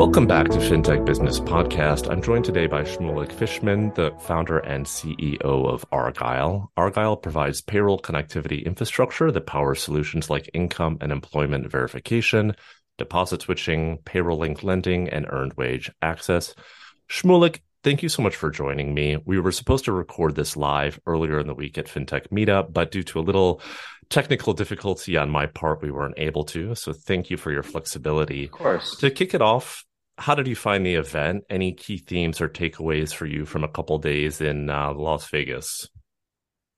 Welcome back to FinTech Business Podcast. I'm joined today by Shmulik Fishman, the founder and CEO of Argyle. Argyle provides payroll connectivity infrastructure that powers solutions like income and employment verification, deposit switching, payroll linked lending, and earned wage access. Shmulik, thank you so much for joining me. We were supposed to record this live earlier in the week at FinTech Meetup, but due to a little technical difficulty on my part, we weren't able to. So thank you for your flexibility. Of course. To kick it off, how did you find the event? Any key themes or takeaways for you from a couple days in uh, Las Vegas?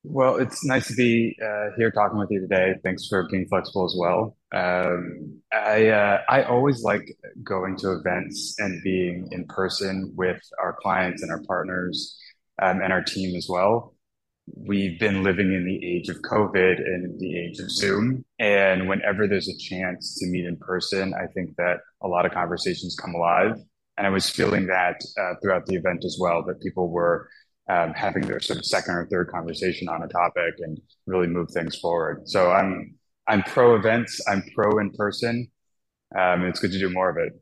Well, it's nice to be uh, here talking with you today. Thanks for being flexible as well. Um, I uh, I always like going to events and being in person with our clients and our partners um, and our team as well we've been living in the age of COVID and the age of Zoom. And whenever there's a chance to meet in person, I think that a lot of conversations come alive. And I was feeling that uh, throughout the event as well, that people were um, having their sort of second or third conversation on a topic and really move things forward. So I'm I'm pro events. I'm pro in person. Um, it's good to do more of it.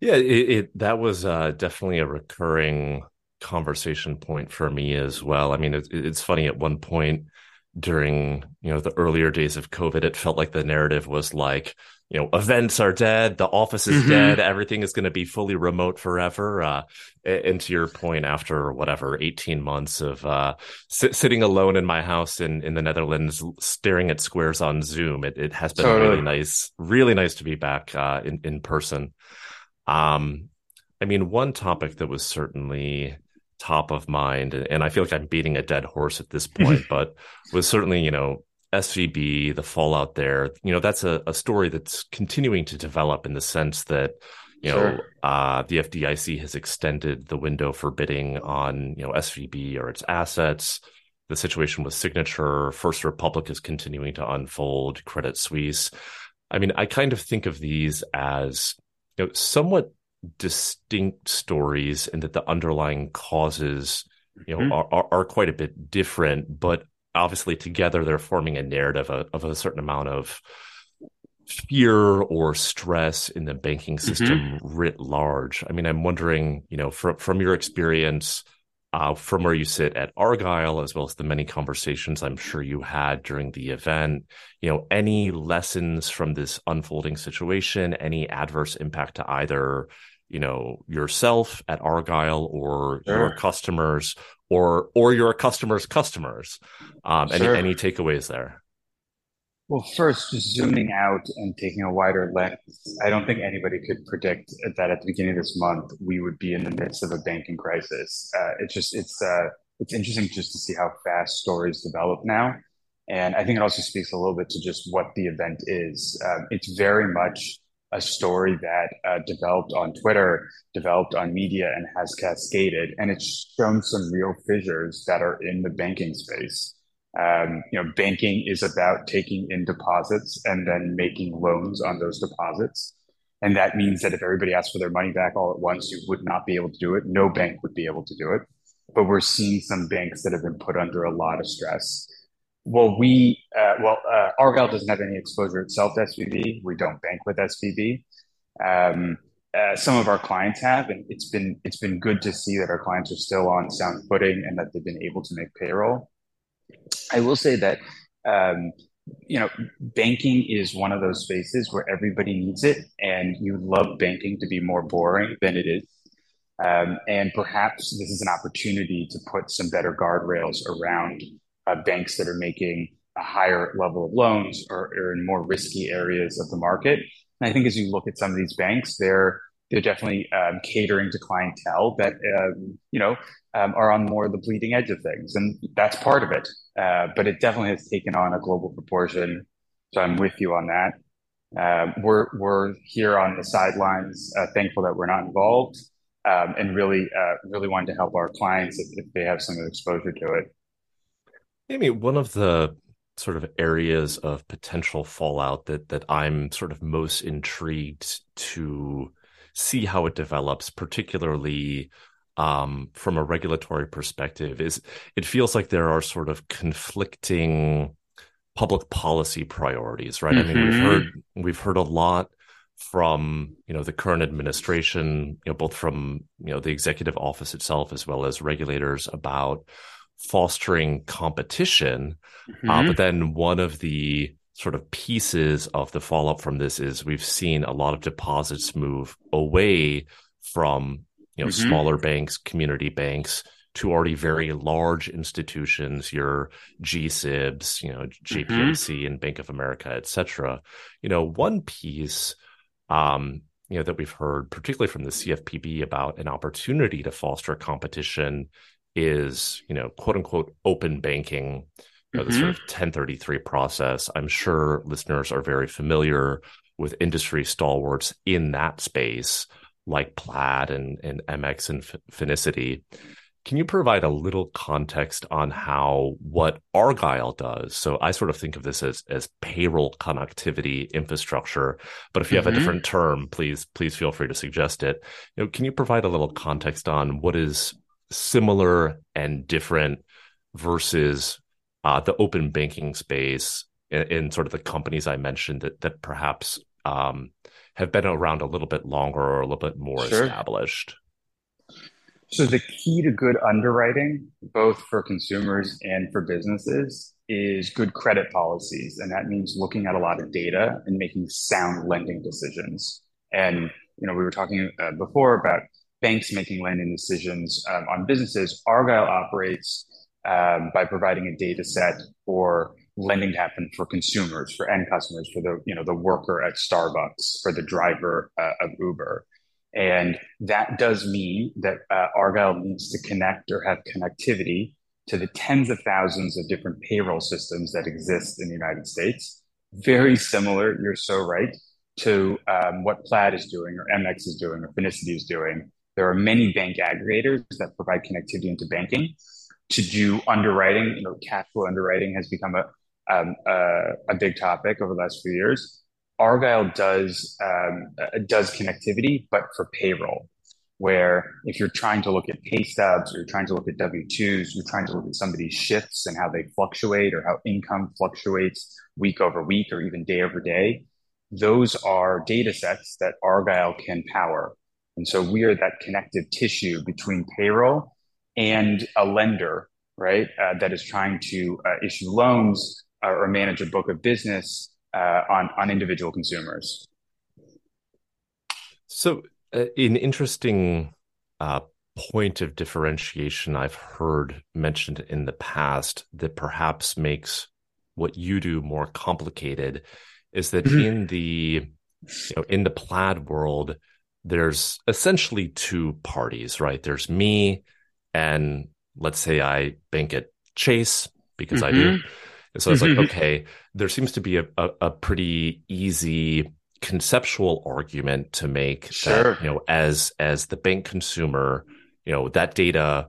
Yeah, it, it that was uh, definitely a recurring conversation point for me as well. I mean, it, it's funny at one point during you know the earlier days of COVID, it felt like the narrative was like you know events are dead, the office is mm-hmm. dead, everything is going to be fully remote forever. Uh, and to your point, after whatever eighteen months of uh, sit, sitting alone in my house in in the Netherlands, staring at squares on Zoom, it, it has been totally. really nice, really nice to be back uh, in in person. Um, I mean, one topic that was certainly top of mind, and I feel like I'm beating a dead horse at this point, but was certainly, you know, SVB, the fallout there, you know, that's a, a story that's continuing to develop in the sense that, you sure. know, uh, the FDIC has extended the window for bidding on, you know, SVB or its assets. The situation with Signature, First Republic is continuing to unfold, Credit Suisse. I mean, I kind of think of these as, you know, somewhat distinct stories and that the underlying causes you know mm-hmm. are, are, are, quite a bit different but obviously together they're forming a narrative of, of a certain amount of fear or stress in the banking system mm-hmm. writ large i mean i'm wondering you know from from your experience uh, from where you sit at Argyle, as well as the many conversations I'm sure you had during the event, you know, any lessons from this unfolding situation, any adverse impact to either, you know, yourself at Argyle or sure. your customers or or your customers' customers. Um, sure. any any takeaways there? Well, first, just zooming out and taking a wider lens, I don't think anybody could predict that at the beginning of this month we would be in the midst of a banking crisis. Uh, it's just it's uh, it's interesting just to see how fast stories develop now, and I think it also speaks a little bit to just what the event is. Um, it's very much a story that uh, developed on Twitter, developed on media, and has cascaded, and it's shown some real fissures that are in the banking space. Um, you know, banking is about taking in deposits and then making loans on those deposits. And that means that if everybody asked for their money back all at once, you would not be able to do it. No bank would be able to do it. But we're seeing some banks that have been put under a lot of stress. Well, we, uh, well, uh, Argyle doesn't have any exposure itself to SVB. We don't bank with SVB. Um, uh, some of our clients have, and it's been it's been good to see that our clients are still on sound footing and that they've been able to make payroll. I will say that um, you know banking is one of those spaces where everybody needs it, and you love banking to be more boring than it is. Um, and perhaps this is an opportunity to put some better guardrails around banks that are making a higher level of loans or, or in more risky areas of the market. And I think as you look at some of these banks, they're they're definitely um, catering to clientele that um, you know um, are on more the bleeding edge of things, and that's part of it. Uh, but it definitely has taken on a global proportion. So I'm with you on that. Uh, we're we're here on the sidelines, uh, thankful that we're not involved, um, and really uh, really wanting to help our clients if, if they have some exposure to it. Maybe one of the sort of areas of potential fallout that that I'm sort of most intrigued to see how it develops, particularly um, from a regulatory perspective, is it feels like there are sort of conflicting public policy priorities, right? Mm-hmm. I mean, we've mm-hmm. heard we've heard a lot from you know the current administration, you know both from you know the executive office itself as well as regulators about fostering competition. Mm-hmm. Uh, but then one of the sort of pieces of the follow up from this is we've seen a lot of deposits move away from you know mm-hmm. smaller banks, community banks to already very large institutions, your GSIBs, you know, JPMC mm-hmm. and Bank of America, et cetera. You know, one piece, um, you know, that we've heard, particularly from the CFPB about an opportunity to foster competition is, you know, quote unquote open banking, mm-hmm. the sort of 1033 process. I'm sure listeners are very familiar with industry stalwarts in that space, like Plaid and, and MX and Finicity. Can you provide a little context on how what Argyle does? So I sort of think of this as as payroll connectivity infrastructure, but if you have mm-hmm. a different term, please please feel free to suggest it. You know, can you provide a little context on what is similar and different versus uh, the open banking space in, in, sort of the companies I mentioned that that perhaps um, have been around a little bit longer or a little bit more sure. established? So the key to good underwriting, both for consumers and for businesses, is good credit policies. And that means looking at a lot of data and making sound lending decisions. And, you know, we were talking uh, before about banks making lending decisions um, on businesses. Argyle operates um, by providing a data set for lending to happen for consumers, for end customers, for the, you know, the worker at Starbucks, for the driver uh, of Uber. And that does mean that uh, Argyle needs to connect or have connectivity to the tens of thousands of different payroll systems that exist in the United States. Very similar, you're so right, to um, what Plaid is doing or MX is doing or Finicity is doing. There are many bank aggregators that provide connectivity into banking to do underwriting. You know, cash flow underwriting has become a, um, a, big topic over the last few years. Argyle does um, does connectivity, but for payroll, where if you're trying to look at pay stubs, or you're trying to look at W twos, you're trying to look at somebody's shifts and how they fluctuate, or how income fluctuates week over week, or even day over day. Those are data sets that Argyle can power, and so we are that connective tissue between payroll and a lender, right? Uh, that is trying to uh, issue loans uh, or manage a book of business uh, on on individual consumers. So, uh, an interesting uh, point of differentiation I've heard mentioned in the past that perhaps makes what you do more complicated is that mm-hmm. in the you know, in the plaid world, there's essentially two parties, right? There's me, and let's say I bank at Chase because mm-hmm. I do. Mm-hmm. And so it's like, okay, there seems to be a, a, a pretty easy conceptual argument to make sure. that, you know, as as the bank consumer, you know, that data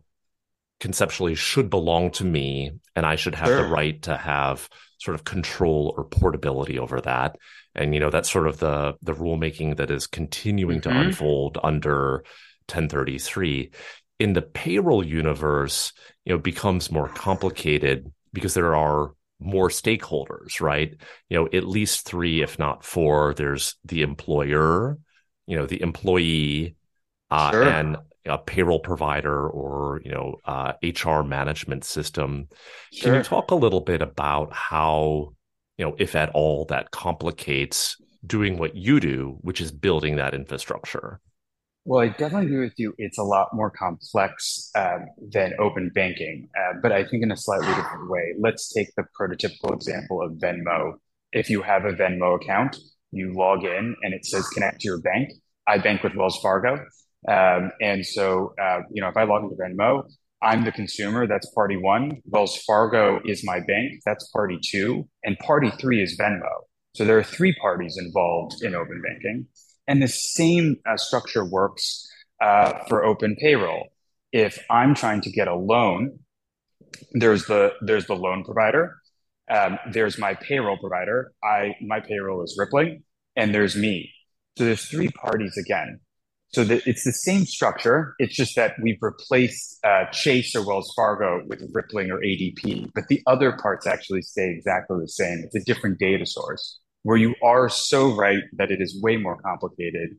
conceptually should belong to me and I should have sure. the right to have sort of control or portability over that. And you know, that's sort of the the rulemaking that is continuing mm-hmm. to unfold under 1033. In the payroll universe, you know, becomes more complicated because there are more stakeholders, right? You know, at least three, if not four. There's the employer, you know, the employee, uh, sure. and a payroll provider or you know uh, HR management system. Sure. Can you talk a little bit about how you know, if at all, that complicates doing what you do, which is building that infrastructure? Well, I definitely agree with you. It's a lot more complex um, than open banking, uh, but I think in a slightly different way. Let's take the prototypical example of Venmo. If you have a Venmo account, you log in and it says connect to your bank. I bank with Wells Fargo. Um, and so, uh, you know, if I log into Venmo, I'm the consumer. That's party one. Wells Fargo is my bank. That's party two. And party three is Venmo. So there are three parties involved in open banking. And the same uh, structure works uh, for open payroll. If I'm trying to get a loan, there's the there's the loan provider, um, there's my payroll provider. I my payroll is Rippling, and there's me. So there's three parties again. So the, it's the same structure. It's just that we've replaced uh, Chase or Wells Fargo with Rippling or ADP, but the other parts actually stay exactly the same. It's a different data source. where you are so right that it is way more complicated.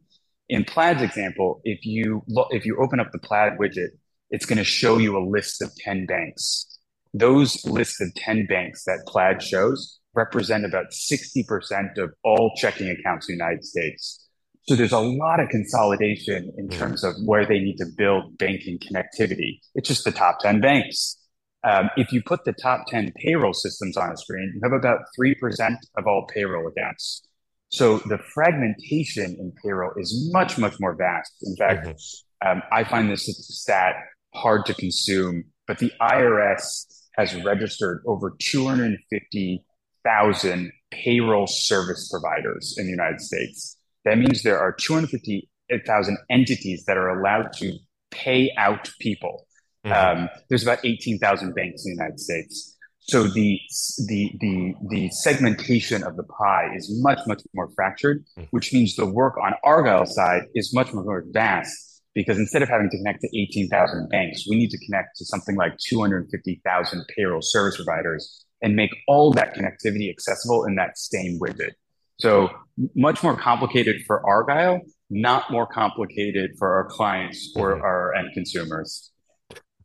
In Plaid's example, if you look, if you open up the Plaid widget, it's going to show you a list of 10 banks. Those lists of 10 banks that Plaid shows represent about 60% of all checking accounts in the United States. So there's a lot of consolidation in terms of where they need to build banking connectivity. It's just the top 10 banks. Um, if you put the top 10 payroll systems on a screen, you have about 3% of all payroll accounts. So the fragmentation in payroll is much, much more vast. In fact, mm-hmm. um, I find this stat hard to consume, but the IRS has registered over 250,000 payroll service providers in the United States. That means there are 250,000 entities that are allowed to pay out people. Mm-hmm. Um, there's about 18,000 banks in the United States. So the, the, the, the segmentation of the pie is much, much more fractured, mm-hmm. which means the work on Argyle's side is much more advanced because instead of having to connect to 18,000 banks, we need to connect to something like 250,000 payroll service providers and make all that connectivity accessible in that same widget. So much more complicated for Argyle, not more complicated for our clients or mm-hmm. our end consumers.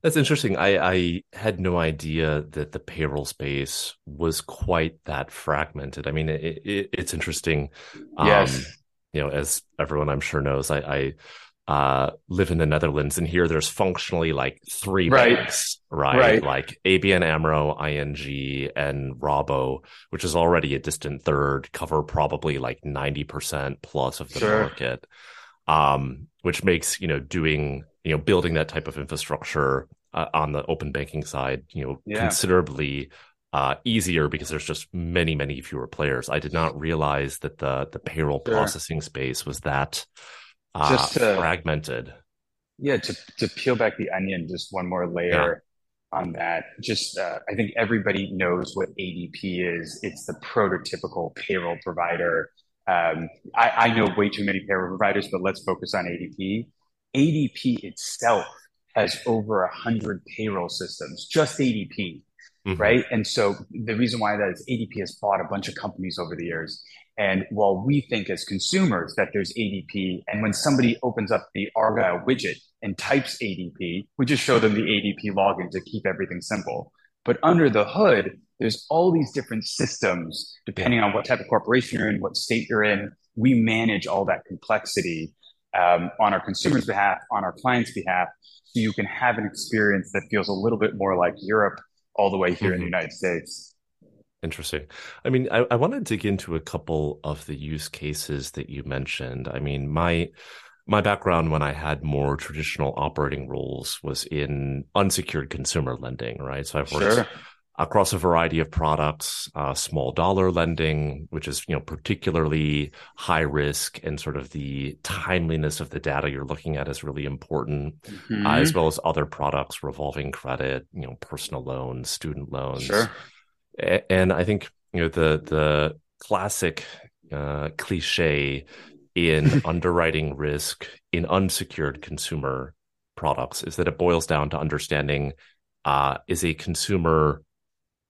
That's interesting. I, I had no idea that the payroll space was quite that fragmented. I mean, it, it, it's interesting. Yes. Um, you know, as everyone I'm sure knows, I, I uh, live in the Netherlands, and here there's functionally like three right. banks, right? right? Like ABN AMRO, ING, and Rabo, which is already a distant third, cover probably like 90% plus of the sure. market. Um, which makes, you know, doing, you know, building that type of infrastructure uh, on the open banking side, you know, yeah. considerably uh, easier because there's just many, many fewer players. I did not realize that the the payroll sure. processing space was that uh, just to, fragmented. Yeah, to to peel back the onion just one more layer yeah. on that. Just uh, I think everybody knows what ADP is. It's the prototypical payroll provider. Um, I, I know way too many payroll providers, but let's focus on ADP. ADP itself has over a hundred payroll systems, just ADP. Mm-hmm. Right. And so the reason why that is ADP has bought a bunch of companies over the years. And while we think as consumers that there's ADP, and when somebody opens up the Argyle widget and types ADP, we just show them the ADP login to keep everything simple. But under the hood, there's all these different systems depending on what type of corporation you're in, what state you're in. We manage all that complexity um, on our consumers' behalf, on our clients' behalf, so you can have an experience that feels a little bit more like Europe all the way here mm-hmm. in the mm-hmm. United States. Interesting. I mean, I, I want to dig into a couple of the use cases that you mentioned. I mean, my my background when I had more traditional operating roles was in unsecured consumer lending, right? So I've worked sure. Across a variety of products, uh, small dollar lending, which is you know particularly high risk, and sort of the timeliness of the data you're looking at is really important, mm-hmm. uh, as well as other products, revolving credit, you know, personal loans, student loans. Sure and I think you know the the classic uh, cliche in underwriting risk in unsecured consumer products is that it boils down to understanding uh, is a consumer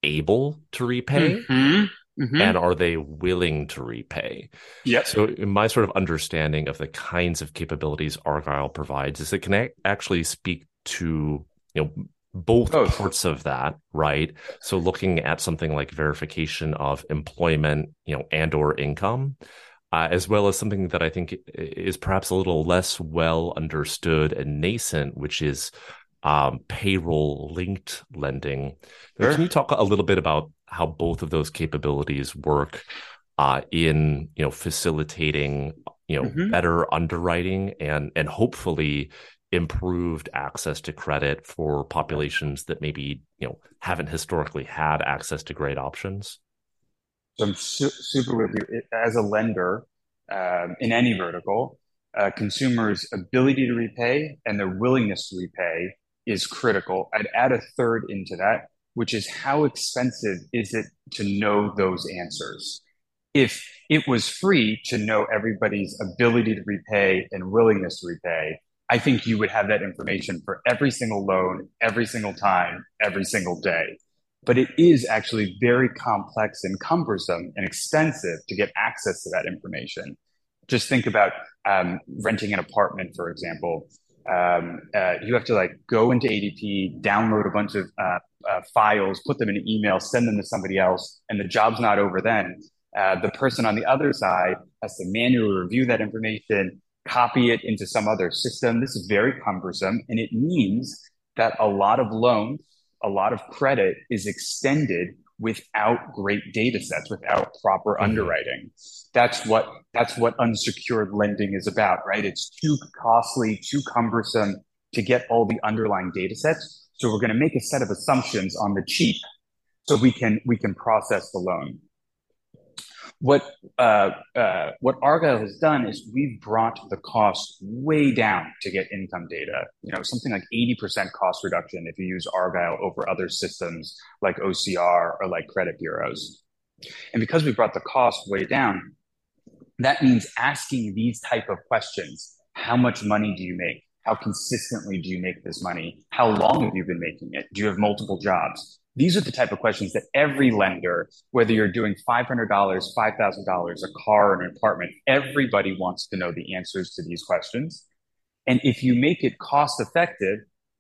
able to repay mm-hmm. Mm-hmm. and are they willing to repay yeah so in my sort of understanding of the kinds of capabilities argyle provides is it can actually speak to you know both oh. parts of that right so looking at something like verification of employment you know and or income uh, as well as something that i think is perhaps a little less well understood and nascent which is um, payroll linked lending sure. can you talk a little bit about how both of those capabilities work uh, in you know facilitating you know mm-hmm. better underwriting and and hopefully improved access to credit for populations that maybe you know haven't historically had access to great options so i'm su- super with you as a lender um, in any vertical uh, consumers ability to repay and their willingness to repay is critical i'd add a third into that which is how expensive is it to know those answers if it was free to know everybody's ability to repay and willingness to repay I think you would have that information for every single loan, every single time, every single day. but it is actually very complex and cumbersome and expensive to get access to that information. Just think about um, renting an apartment, for example. Um, uh, you have to like go into ADP, download a bunch of uh, uh, files, put them in an email, send them to somebody else, and the job's not over then. Uh, the person on the other side has to manually review that information, copy it into some other system. This is very cumbersome, and it means that a lot of loans a lot of credit is extended without great data sets, without proper mm-hmm. underwriting. That's what that's what unsecured lending is about, right? It's too costly, too cumbersome to get all the underlying data sets. So we're going to make a set of assumptions on the cheap so we can we can process the loan what uh, uh, what Argyle has done is we've brought the cost way down to get income data. You know, something like eighty percent cost reduction if you use Argyle over other systems like OCR or like credit bureaus. And because we brought the cost way down, that means asking these type of questions: How much money do you make? How consistently do you make this money? How long have you been making it? Do you have multiple jobs? These are the type of questions that every lender, whether you're doing $500, $5,000, a car, or an apartment, everybody wants to know the answers to these questions. And if you make it cost effective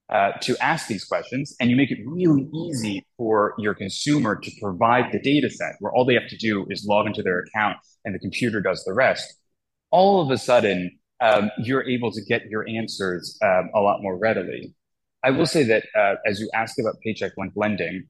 uh, to ask these questions and you make it really easy for your consumer to provide the data set where all they have to do is log into their account and the computer does the rest, all of a sudden, um, you're able to get your answers um, a lot more readily. I will say that uh, as you ask about paycheck link lending,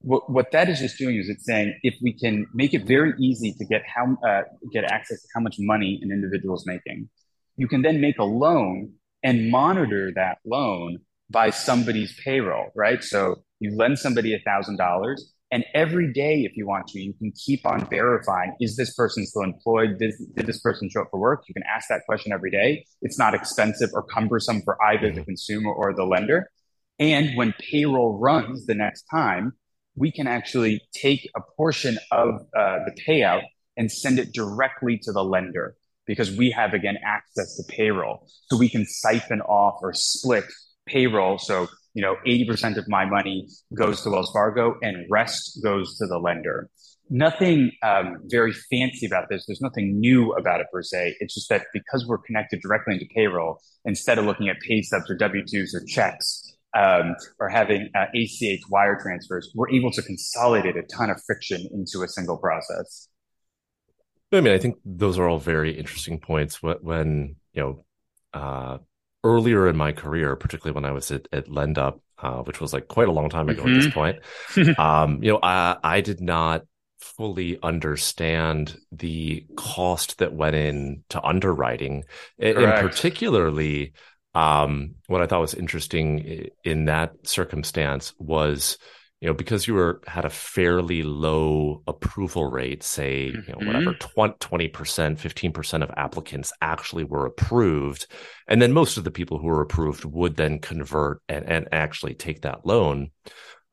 what, what that is just doing is it's saying if we can make it very easy to get how uh, get access to how much money an individual is making, you can then make a loan and monitor that loan by somebody's payroll, right? So you lend somebody a thousand dollars, and every day, if you want to, you can keep on verifying is this person still employed? Did, did this person show up for work? You can ask that question every day. It's not expensive or cumbersome for either the consumer or the lender. And when payroll runs the next time, we can actually take a portion of uh, the payout and send it directly to the lender because we have again access to payroll. So we can siphon off or split payroll. So, you know, 80% of my money goes to Wells Fargo and rest goes to the lender. Nothing um, very fancy about this. There's nothing new about it per se. It's just that because we're connected directly into payroll, instead of looking at pay stubs or W 2s or checks, um, or having uh, ACH wire transfers, we're able to consolidate a ton of friction into a single process. I mean, I think those are all very interesting points. When, you know, uh, earlier in my career, particularly when I was at, at LendUp, uh, which was like quite a long time ago mm-hmm. at this mm-hmm. point, um, you know, I, I did not fully understand the cost that went in to underwriting, and, and particularly um, what I thought was interesting in that circumstance was, you know, because you were had a fairly low approval rate, say, you know, whatever, mm-hmm. 20 percent, fifteen percent of applicants actually were approved, and then most of the people who were approved would then convert and, and actually take that loan.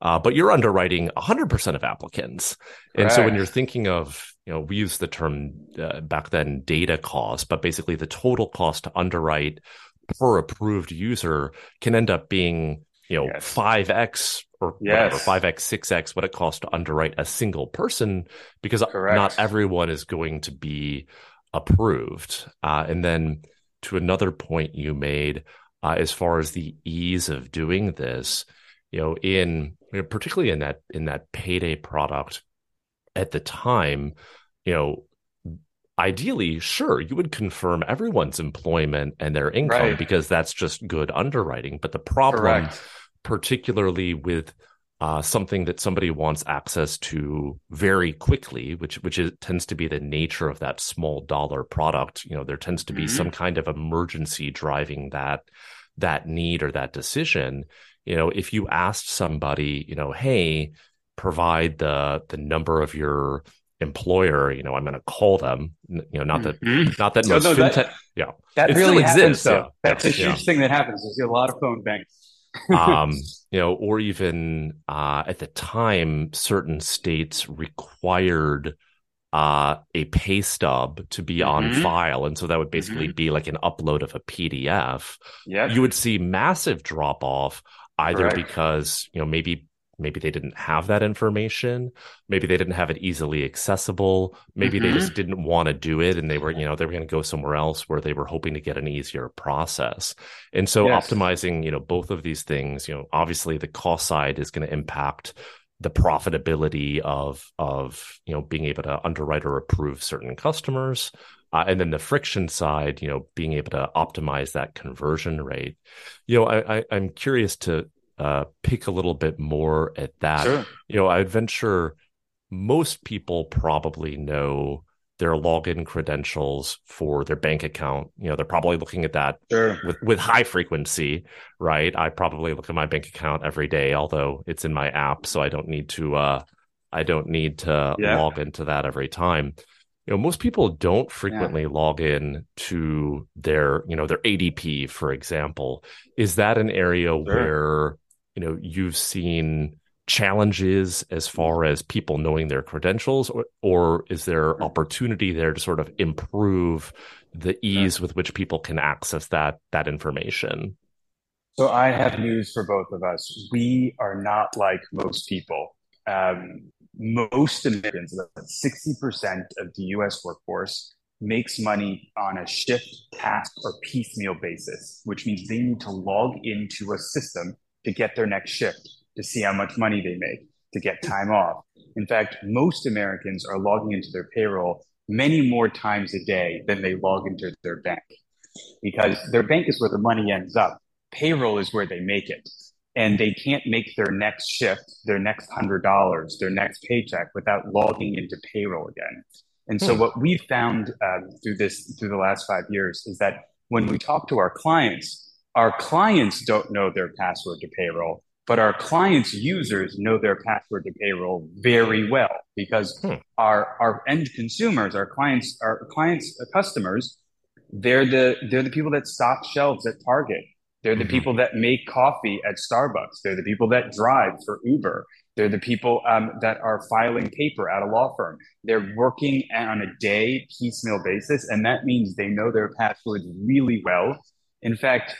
Uh, but you're underwriting 100% of applicants. And so when you're thinking of, you know, we use the term uh, back then data cost, but basically the total cost to underwrite per approved user can end up being you know five yes. x or five x six x what it costs to underwrite a single person because Correct. not everyone is going to be approved. Uh, and then to another point you made, uh, as far as the ease of doing this, you know, in you know, particularly in that in that payday product at the time, you know, ideally, sure, you would confirm everyone's employment and their income right. because that's just good underwriting. But the problem, Correct. particularly with uh, something that somebody wants access to very quickly, which which is, tends to be the nature of that small dollar product. You know, there tends to be mm-hmm. some kind of emergency driving that that need or that decision. You know, if you asked somebody, you know, hey, provide the the number of your employer, you know, I'm going to call them. You know, not that mm-hmm. not that most no, fintech, that, yeah, that it really happens, exists. Though. Yeah. That's a huge yeah. thing that happens. There's a lot of phone banks. um, you know, or even uh, at the time, certain states required uh, a pay stub to be mm-hmm. on file, and so that would basically mm-hmm. be like an upload of a PDF. Yeah, you would see massive drop off either Correct. because you know maybe maybe they didn't have that information. Maybe they didn't have it easily accessible. Maybe mm-hmm. they just didn't want to do it and they were you know they were going to go somewhere else where they were hoping to get an easier process. And so yes. optimizing you know both of these things you know obviously the cost side is going to impact the profitability of of you know being able to underwrite or approve certain customers. Uh, and then the friction side you know being able to optimize that conversion rate. You know i, I i'm curious to uh, pick a little bit more at that sure. you know i'd venture most people probably know their login credentials for their bank account. You know, they're probably looking at that sure. with, with high frequency, right? I probably look at my bank account every day, although it's in my app, so I don't need to uh I don't need to yeah. log into that every time. You know, most people don't frequently yeah. log in to their, you know, their ADP, for example. Is that an area sure. where, you know, you've seen challenges as far as people knowing their credentials or, or is there opportunity there to sort of improve the ease with which people can access that that information? So i have news for both of us. We are not like most people. Um, most americans about 60% of the us workforce makes money on a shift task or piecemeal basis which means they need to log into a system to get their next shift to see how much money they make, to get time off. In fact, most Americans are logging into their payroll many more times a day than they log into their bank because their bank is where the money ends up. Payroll is where they make it. And they can't make their next shift, their next hundred dollars, their next paycheck without logging into payroll again. And so, hmm. what we've found um, through this through the last five years is that when we talk to our clients, our clients don't know their password to payroll, but our clients' users know their password to payroll very well because hmm. our our end consumers, our clients, our clients, uh, customers, they're the they're the people that stock shelves at Target. They're the mm-hmm. people that make coffee at Starbucks. They're the people that drive for Uber. They're the people um, that are filing paper at a law firm. They're working on a day piecemeal basis, and that means they know their passwords really well. In fact,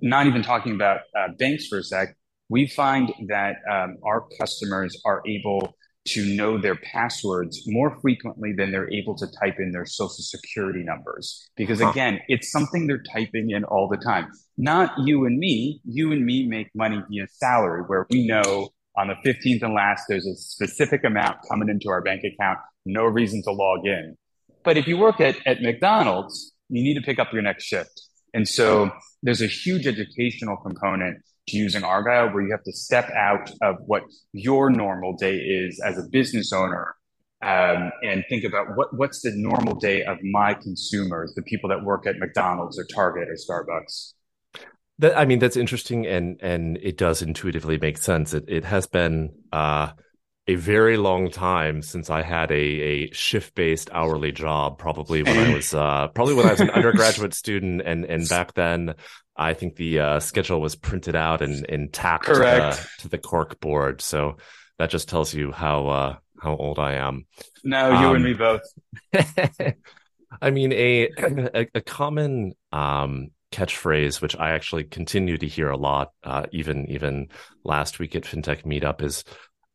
not even talking about uh, banks for a sec, we find that um, our customers are able to know their passwords more frequently than they're able to type in their social security numbers. Because again, it's something they're typing in all the time. Not you and me. You and me make money via salary, where we know on the 15th and last, there's a specific amount coming into our bank account, no reason to log in. But if you work at, at McDonald's, you need to pick up your next shift. And so there's a huge educational component to using Argyle where you have to step out of what your normal day is as a business owner um, and think about what, what's the normal day of my consumers, the people that work at McDonald's or Target or Starbucks. That, I mean, that's interesting, and and it does intuitively make sense. It it has been uh, a very long time since I had a, a shift based hourly job. Probably when I was uh, probably when I was an undergraduate student, and and back then I think the uh, schedule was printed out and, and tacked to the, to the, cork board. So that just tells you how uh, how old I am. No, you um, and me both. I mean, a a, a common um, catchphrase, which I actually continue to hear a lot, uh, even even last week at FinTech Meetup, is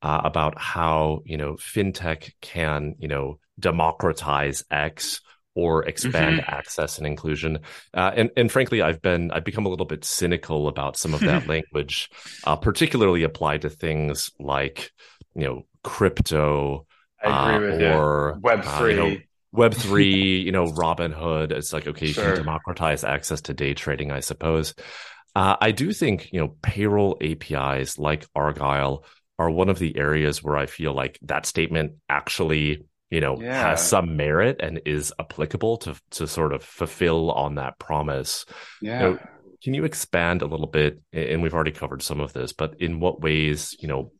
uh, about how you know fintech can you know democratize X or expand mm-hmm. access and inclusion. Uh, and and frankly, I've been I've become a little bit cynical about some of that language, uh, particularly applied to things like you know crypto uh, or Web uh, three. You know, Web three, you know, Robinhood. It's like okay, sure. you can democratize access to day trading, I suppose. Uh, I do think you know payroll APIs like Argyle are one of the areas where I feel like that statement actually you know yeah. has some merit and is applicable to to sort of fulfill on that promise yeah you know, can you expand a little bit and we've already covered some of this but in what ways you know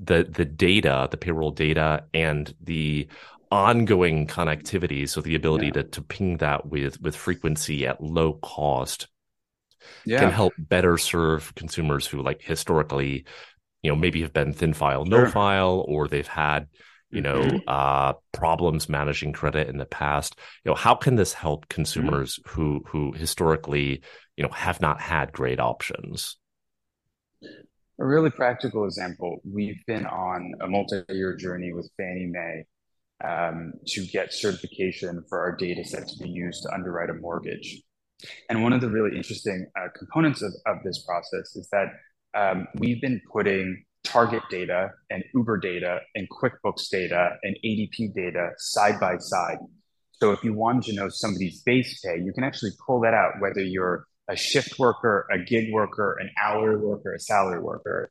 the the data the payroll data and the ongoing connectivity so the ability yeah. to, to ping that with with frequency at low cost yeah. can help better serve consumers who like historically you know maybe have been thin file no sure. file or they've had you know mm-hmm. uh, problems managing credit in the past you know how can this help mm-hmm. consumers mm-hmm. who who historically you know have not had great options A really practical example, we've been on a multi-year journey with Fannie Mae um, to get certification for our data set to be used to underwrite a mortgage. And one of the really interesting uh, components of, of this process is that um, we've been putting Target data and Uber data and QuickBooks data and ADP data side by side. So if you wanted to know somebody's base pay, you can actually pull that out, whether you're a shift worker, a gig worker, an hourly worker, a salary worker.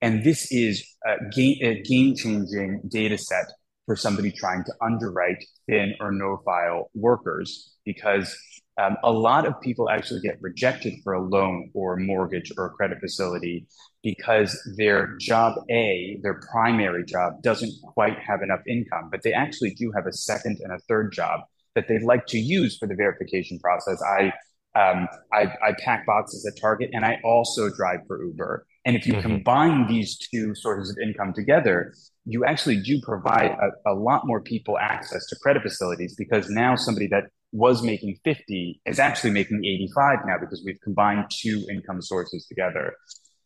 And this is a game, changing data set for somebody trying to underwrite thin or no file workers because um, a lot of people actually get rejected for a loan or a mortgage or a credit facility because their job A, their primary job, doesn't quite have enough income, but they actually do have a second and a third job that they'd like to use for the verification process. I um, I, I, pack boxes at Target and I also drive for Uber. And if you mm-hmm. combine these two sources of income together, you actually do provide a, a, lot more people access to credit facilities because now somebody that was making 50 is actually making 85 now because we've combined two income sources together.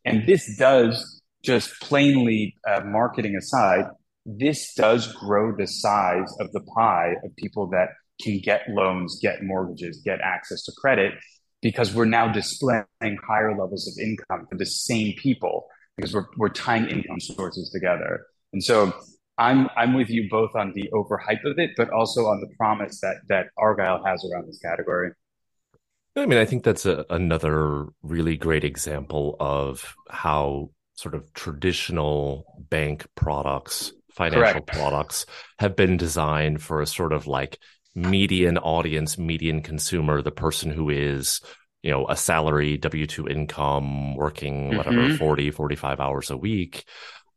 And this does just plainly uh, marketing aside, this does grow the size of the pie of people that can get loans, get mortgages, get access to credit because we're now displaying higher levels of income for the same people because we're, we're tying income sources together. And so I'm I'm with you both on the overhype of it, but also on the promise that that Argyle has around this category. I mean, I think that's a, another really great example of how sort of traditional bank products, financial Correct. products, have been designed for a sort of like median audience, median consumer, the person who is, you know, a salary, W 2 income, working whatever, mm-hmm. 40, 45 hours a week.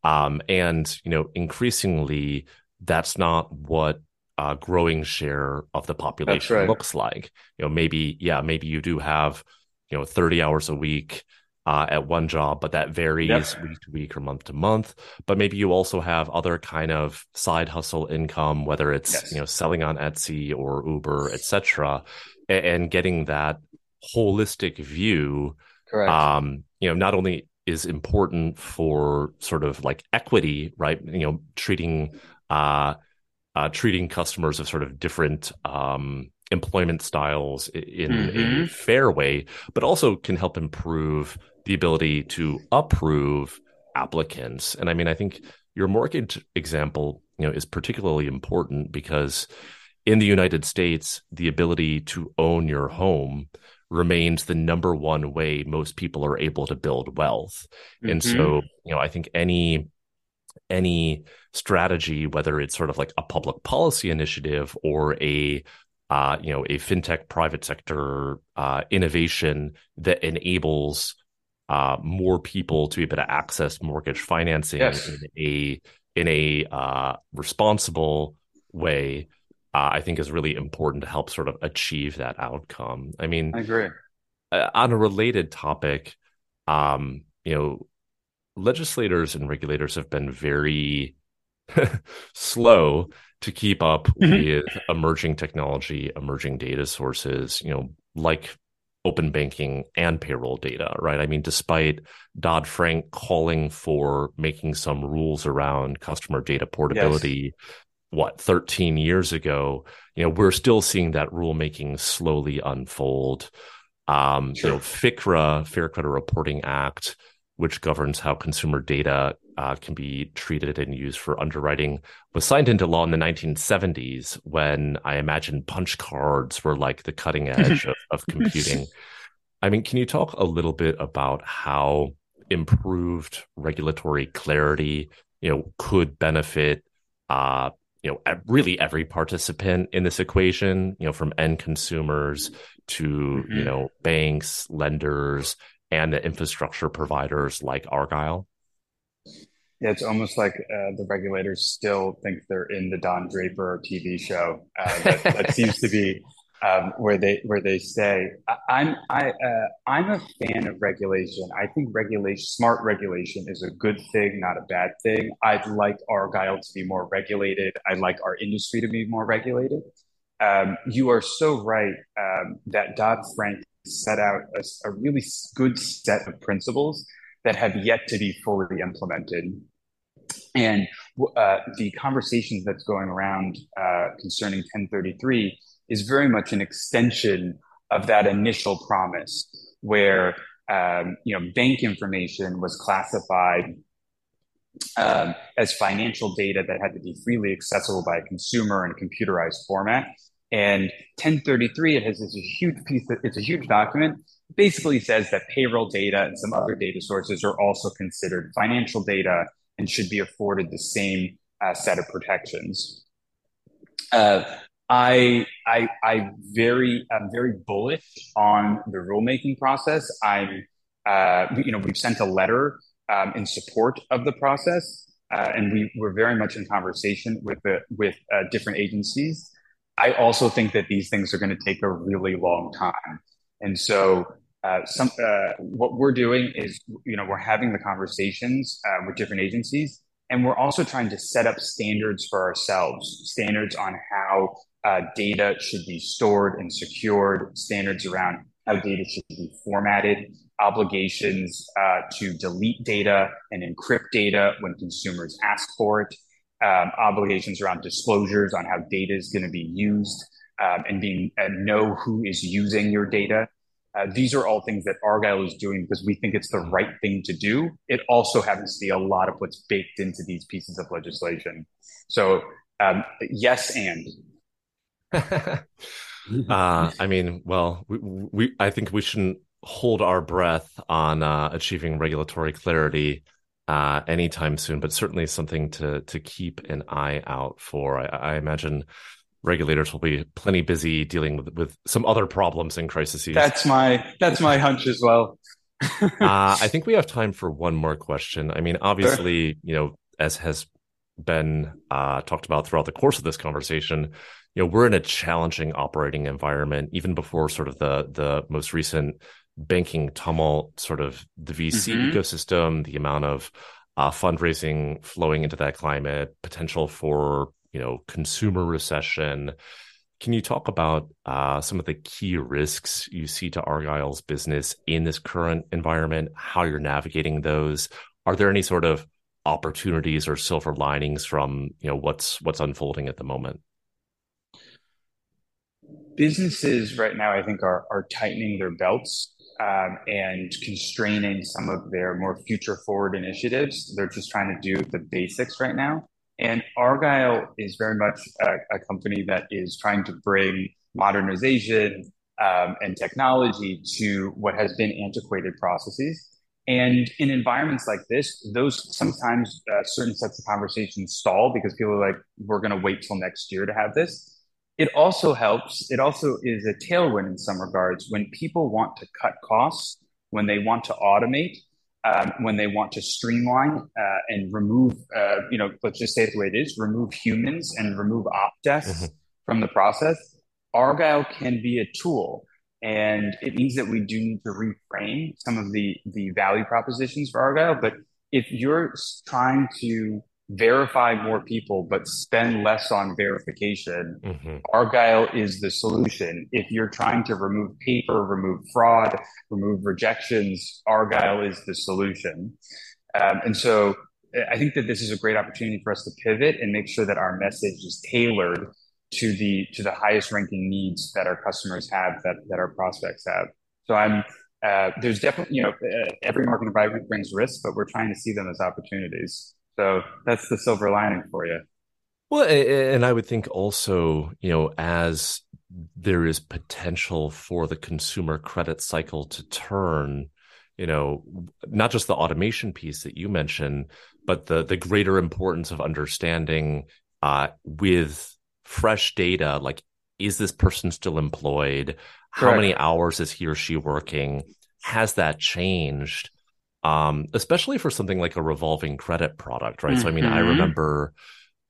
Um, and, you know, increasingly, that's not what a growing share of the population right. looks like. You know, maybe, yeah, maybe you do have, you know, 30 hours a week uh, at one job, but that varies yep. week to week or month to month. But maybe you also have other kind of side hustle income, whether it's yes. you know selling on Etsy or Uber, etc., and, and, getting that holistic view. Correct. Um, you know, not only is important for sort of like equity, right? You know, treating uh, uh treating customers of sort of different um employment styles in mm-hmm. a fair way, but also can help improve the ability to approve applicants. And I mean, I think your mortgage example, you know, is particularly important because in the United States, the ability to own your home remains the number one way most people are able to build wealth. Mm-hmm. And so, you know, I think any any strategy, whether it's sort of like a public policy initiative or a uh, you know, a fintech private sector uh, innovation that enables uh, more people to be able to access mortgage financing yes. in a in a uh, responsible way, uh, I think is really important to help sort of achieve that outcome. I mean, I agree. Uh, on a related topic, um, you know, legislators and regulators have been very slow to keep up mm-hmm. with emerging technology, emerging data sources, you know, like open banking and payroll data, right? I mean, despite Dodd Frank calling for making some rules around customer data portability, yes. What, 13 years ago, you know, we're still seeing that rulemaking slowly unfold. Um, sure. you know, FCRA, Fair Credit Reporting Act, which governs how consumer data uh, can be treated and used for underwriting was signed into law in the 1970s when I imagine punch cards were like the cutting edge of, of computing. I mean, can you talk a little bit about how improved regulatory clarity, you know, could benefit, uh, you know, really every participant in this equation, you know, from end consumers to, mm-hmm. you know, banks, lenders, and the infrastructure providers like Argyle? Yeah, it's almost like uh, the regulators still think they're in the Don Draper TV show. Uh, that, that seems to be um, where they where they say, "I'm I uh, I'm a fan of regulation. I think regulation, smart regulation, is a good thing, not a bad thing. I'd like Argyle to be more regulated. I'd like our industry to be more regulated. Um, you are so right um, that Dodd Frank set out a, a really good set of principles that have yet to be fully implemented. And uh, the conversations that's going around uh, concerning 1033 is very much an extension of that initial promise, where um, you know bank information was classified um, as financial data that had to be freely accessible by a consumer in a computerized format. And 1033, it has this huge piece. Of, it's a huge document. Basically, says that payroll data and some other data sources are also considered financial data and should be afforded the same uh, set of protections. Uh, I, I, I very, I'm very bullish on the rulemaking process. I'm, uh, you know, we've sent a letter um, in support of the process, uh, and we were very much in conversation with the, with uh, different agencies. I also think that these things are going to take a really long time, and so uh, some uh, what we're doing is you know we're having the conversations uh, with different agencies and we're also trying to set up standards for ourselves standards on how uh, data should be stored and secured standards around how data should be formatted obligations uh, to delete data and encrypt data when consumers ask for it um, obligations around disclosures on how data is going to be used um, and being know who is using your data uh, these are all things that Argyle is doing because we think it's the right thing to do. It also happens to be a lot of what's baked into these pieces of legislation. So, um, yes, and. uh, I mean, well, we, we, I think we shouldn't hold our breath on uh, achieving regulatory clarity uh, anytime soon, but certainly something to to keep an eye out for. I, I imagine regulators will be plenty busy dealing with, with some other problems and crises. That's my that's my hunch as well. uh, I think we have time for one more question. I mean, obviously, sure. you know, as has been uh, talked about throughout the course of this conversation, you know, we're in a challenging operating environment, even before sort of the the most recent banking tumult, sort of the VC mm-hmm. ecosystem, the amount of uh, fundraising flowing into that climate, potential for you know consumer recession. Can you talk about uh, some of the key risks you see to Argyle's business in this current environment? How you're navigating those? Are there any sort of opportunities or silver linings from you know what's what's unfolding at the moment? Businesses right now, I think, are are tightening their belts um, and constraining some of their more future forward initiatives. They're just trying to do the basics right now. And Argyle is very much a, a company that is trying to bring modernization um, and technology to what has been antiquated processes. And in environments like this, those sometimes uh, certain sets of conversations stall because people are like, we're going to wait till next year to have this. It also helps, it also is a tailwind in some regards when people want to cut costs, when they want to automate, um, when they want to streamline uh, and remove, uh, you know, let's just say it the way it is, remove humans and remove op desks mm-hmm. from the process, Argyle can be a tool. And it means that we do need to reframe some of the, the value propositions for Argyle. But if you're trying to verify more people but spend less on verification. Mm-hmm. argyle is the solution. If you're trying to remove paper remove fraud remove rejections argyle is the solution. Um, and so i think that this is a great opportunity for us to pivot and make sure that our message is tailored to the to the highest ranking needs that our customers have that that our prospects have. So i'm uh, there's definitely you know uh, every market environment brings risks but we're trying to see them as opportunities so that's the silver lining for you. Well, and I would think also, you know, as there is potential for the consumer credit cycle to turn, you know, not just the automation piece that you mentioned, but the the greater importance of understanding uh, with fresh data, like is this person still employed? How many hours is he or she working? Has that changed? Um, especially for something like a revolving credit product, right? Mm-hmm. So, I mean, I mm-hmm. remember,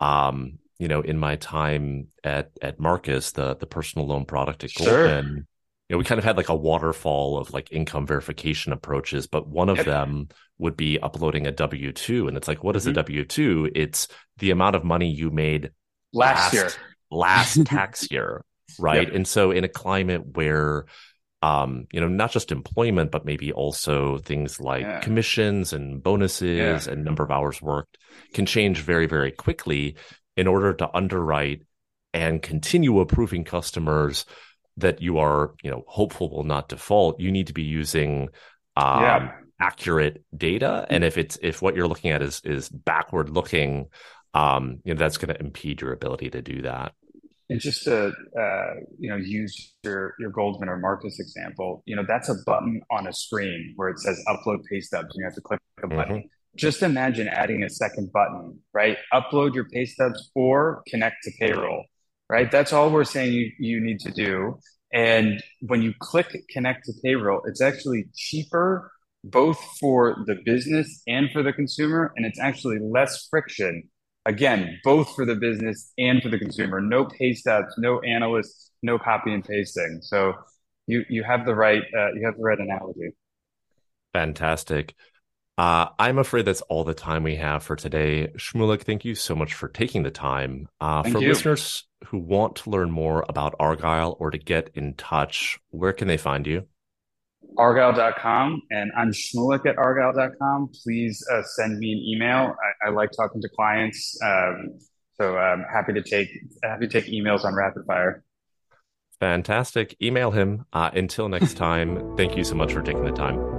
um, you know, in my time at at Marcus, the the personal loan product at sure. Goldman, you know, we kind of had like a waterfall of like income verification approaches, but one of yep. them would be uploading a W two, and it's like, what is mm-hmm. a W two? It's the amount of money you made last, last year, last tax year, right? Yep. And so, in a climate where um, you know, not just employment, but maybe also things like yeah. commissions and bonuses yeah. and number of hours worked can change very, very quickly in order to underwrite and continue approving customers that you are, you know, hopeful will not default. You need to be using um, yeah. accurate data, and if it's if what you're looking at is is backward looking, um, you know, that's going to impede your ability to do that. And just to uh, you know use your your Goldman or Marcus example, you know that's a button on a screen where it says upload pay stubs. And you have to click a button. Mm-hmm. Just imagine adding a second button, right? Upload your pay stubs or connect to payroll, right? That's all we're saying you, you need to do. And when you click connect to payroll, it's actually cheaper both for the business and for the consumer, and it's actually less friction again, both for the business and for the consumer. No pay stubs, no analysts, no copy and pasting. So you you have the right uh, you have the right analogy. Fantastic. Uh, I'm afraid that's all the time we have for today. Shmulik, thank you so much for taking the time. Uh, for you. listeners who want to learn more about Argyle or to get in touch, where can they find you? argyle.com and I'm Shmulik at argyle.com. Please uh, send me an email. I, I, like talking to clients. Um, so I'm happy to take happy to take emails on rapid fire. Fantastic. Email him. Uh, until next time, thank you so much for taking the time.